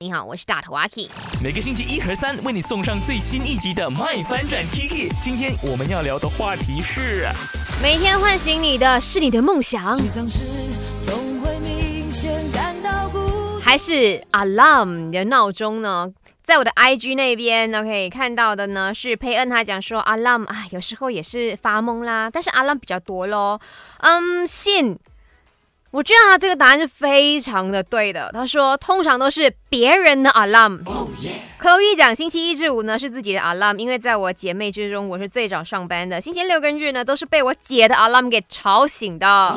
你好，我是大头阿 K。每个星期一和三为你送上最新一集的《麦翻转 Kiki》。今天我们要聊的话题是，每天唤醒你的是你的梦想，沮丧时总会明显感到孤还是 alarm 你的闹钟呢？在我的 IG 那边，OK 看到的呢是佩恩，他讲说 alarm 啊，有时候也是发懵啦，但是 alarm 比较多咯。嗯，信，我觉得他这个答案是非常的对的。他说通常都是别人的 alarm。Chloe 讲星期一至五呢是自己的 alarm，因为在我姐妹之中我是最早上班的，星期六跟日呢都是被我姐的 alarm 给吵醒的。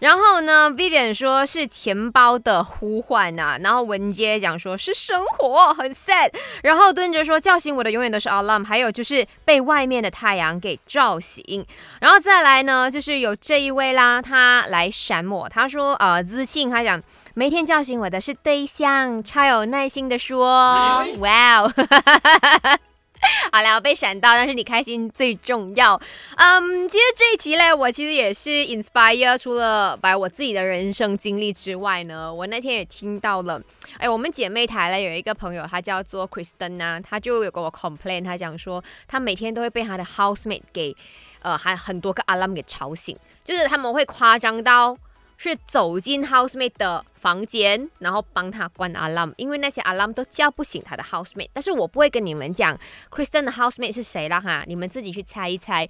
然后呢，Vivian 说是钱包的呼唤呐、然后文杰讲说是生活很 sad，然后蹲着说叫醒我的永远都是 alarm，还有就是被外面的太阳给照醒，然后再来呢就是有这一位啦，他来闪我，他说呃自信他讲。每天叫醒我的是对象，超有耐心的说，哇哦，好了，我被闪到，但是你开心最重要。嗯，其实这一题嘞，我其实也是 inspire，除了把我自己的人生经历之外呢，我那天也听到了，哎，我们姐妹台嘞有一个朋友，她叫做 Kristen 啊，她就有跟我 complain，她讲说，她每天都会被她的 housemate 给，呃，还很多个 alarm 给吵醒，就是他们会夸张到。是走进 housemate 的房间，然后帮他关 alarm，因为那些 alarm 都叫不醒他的 housemate。但是我不会跟你们讲 Kristen 的 housemate 是谁了哈，你们自己去猜一猜。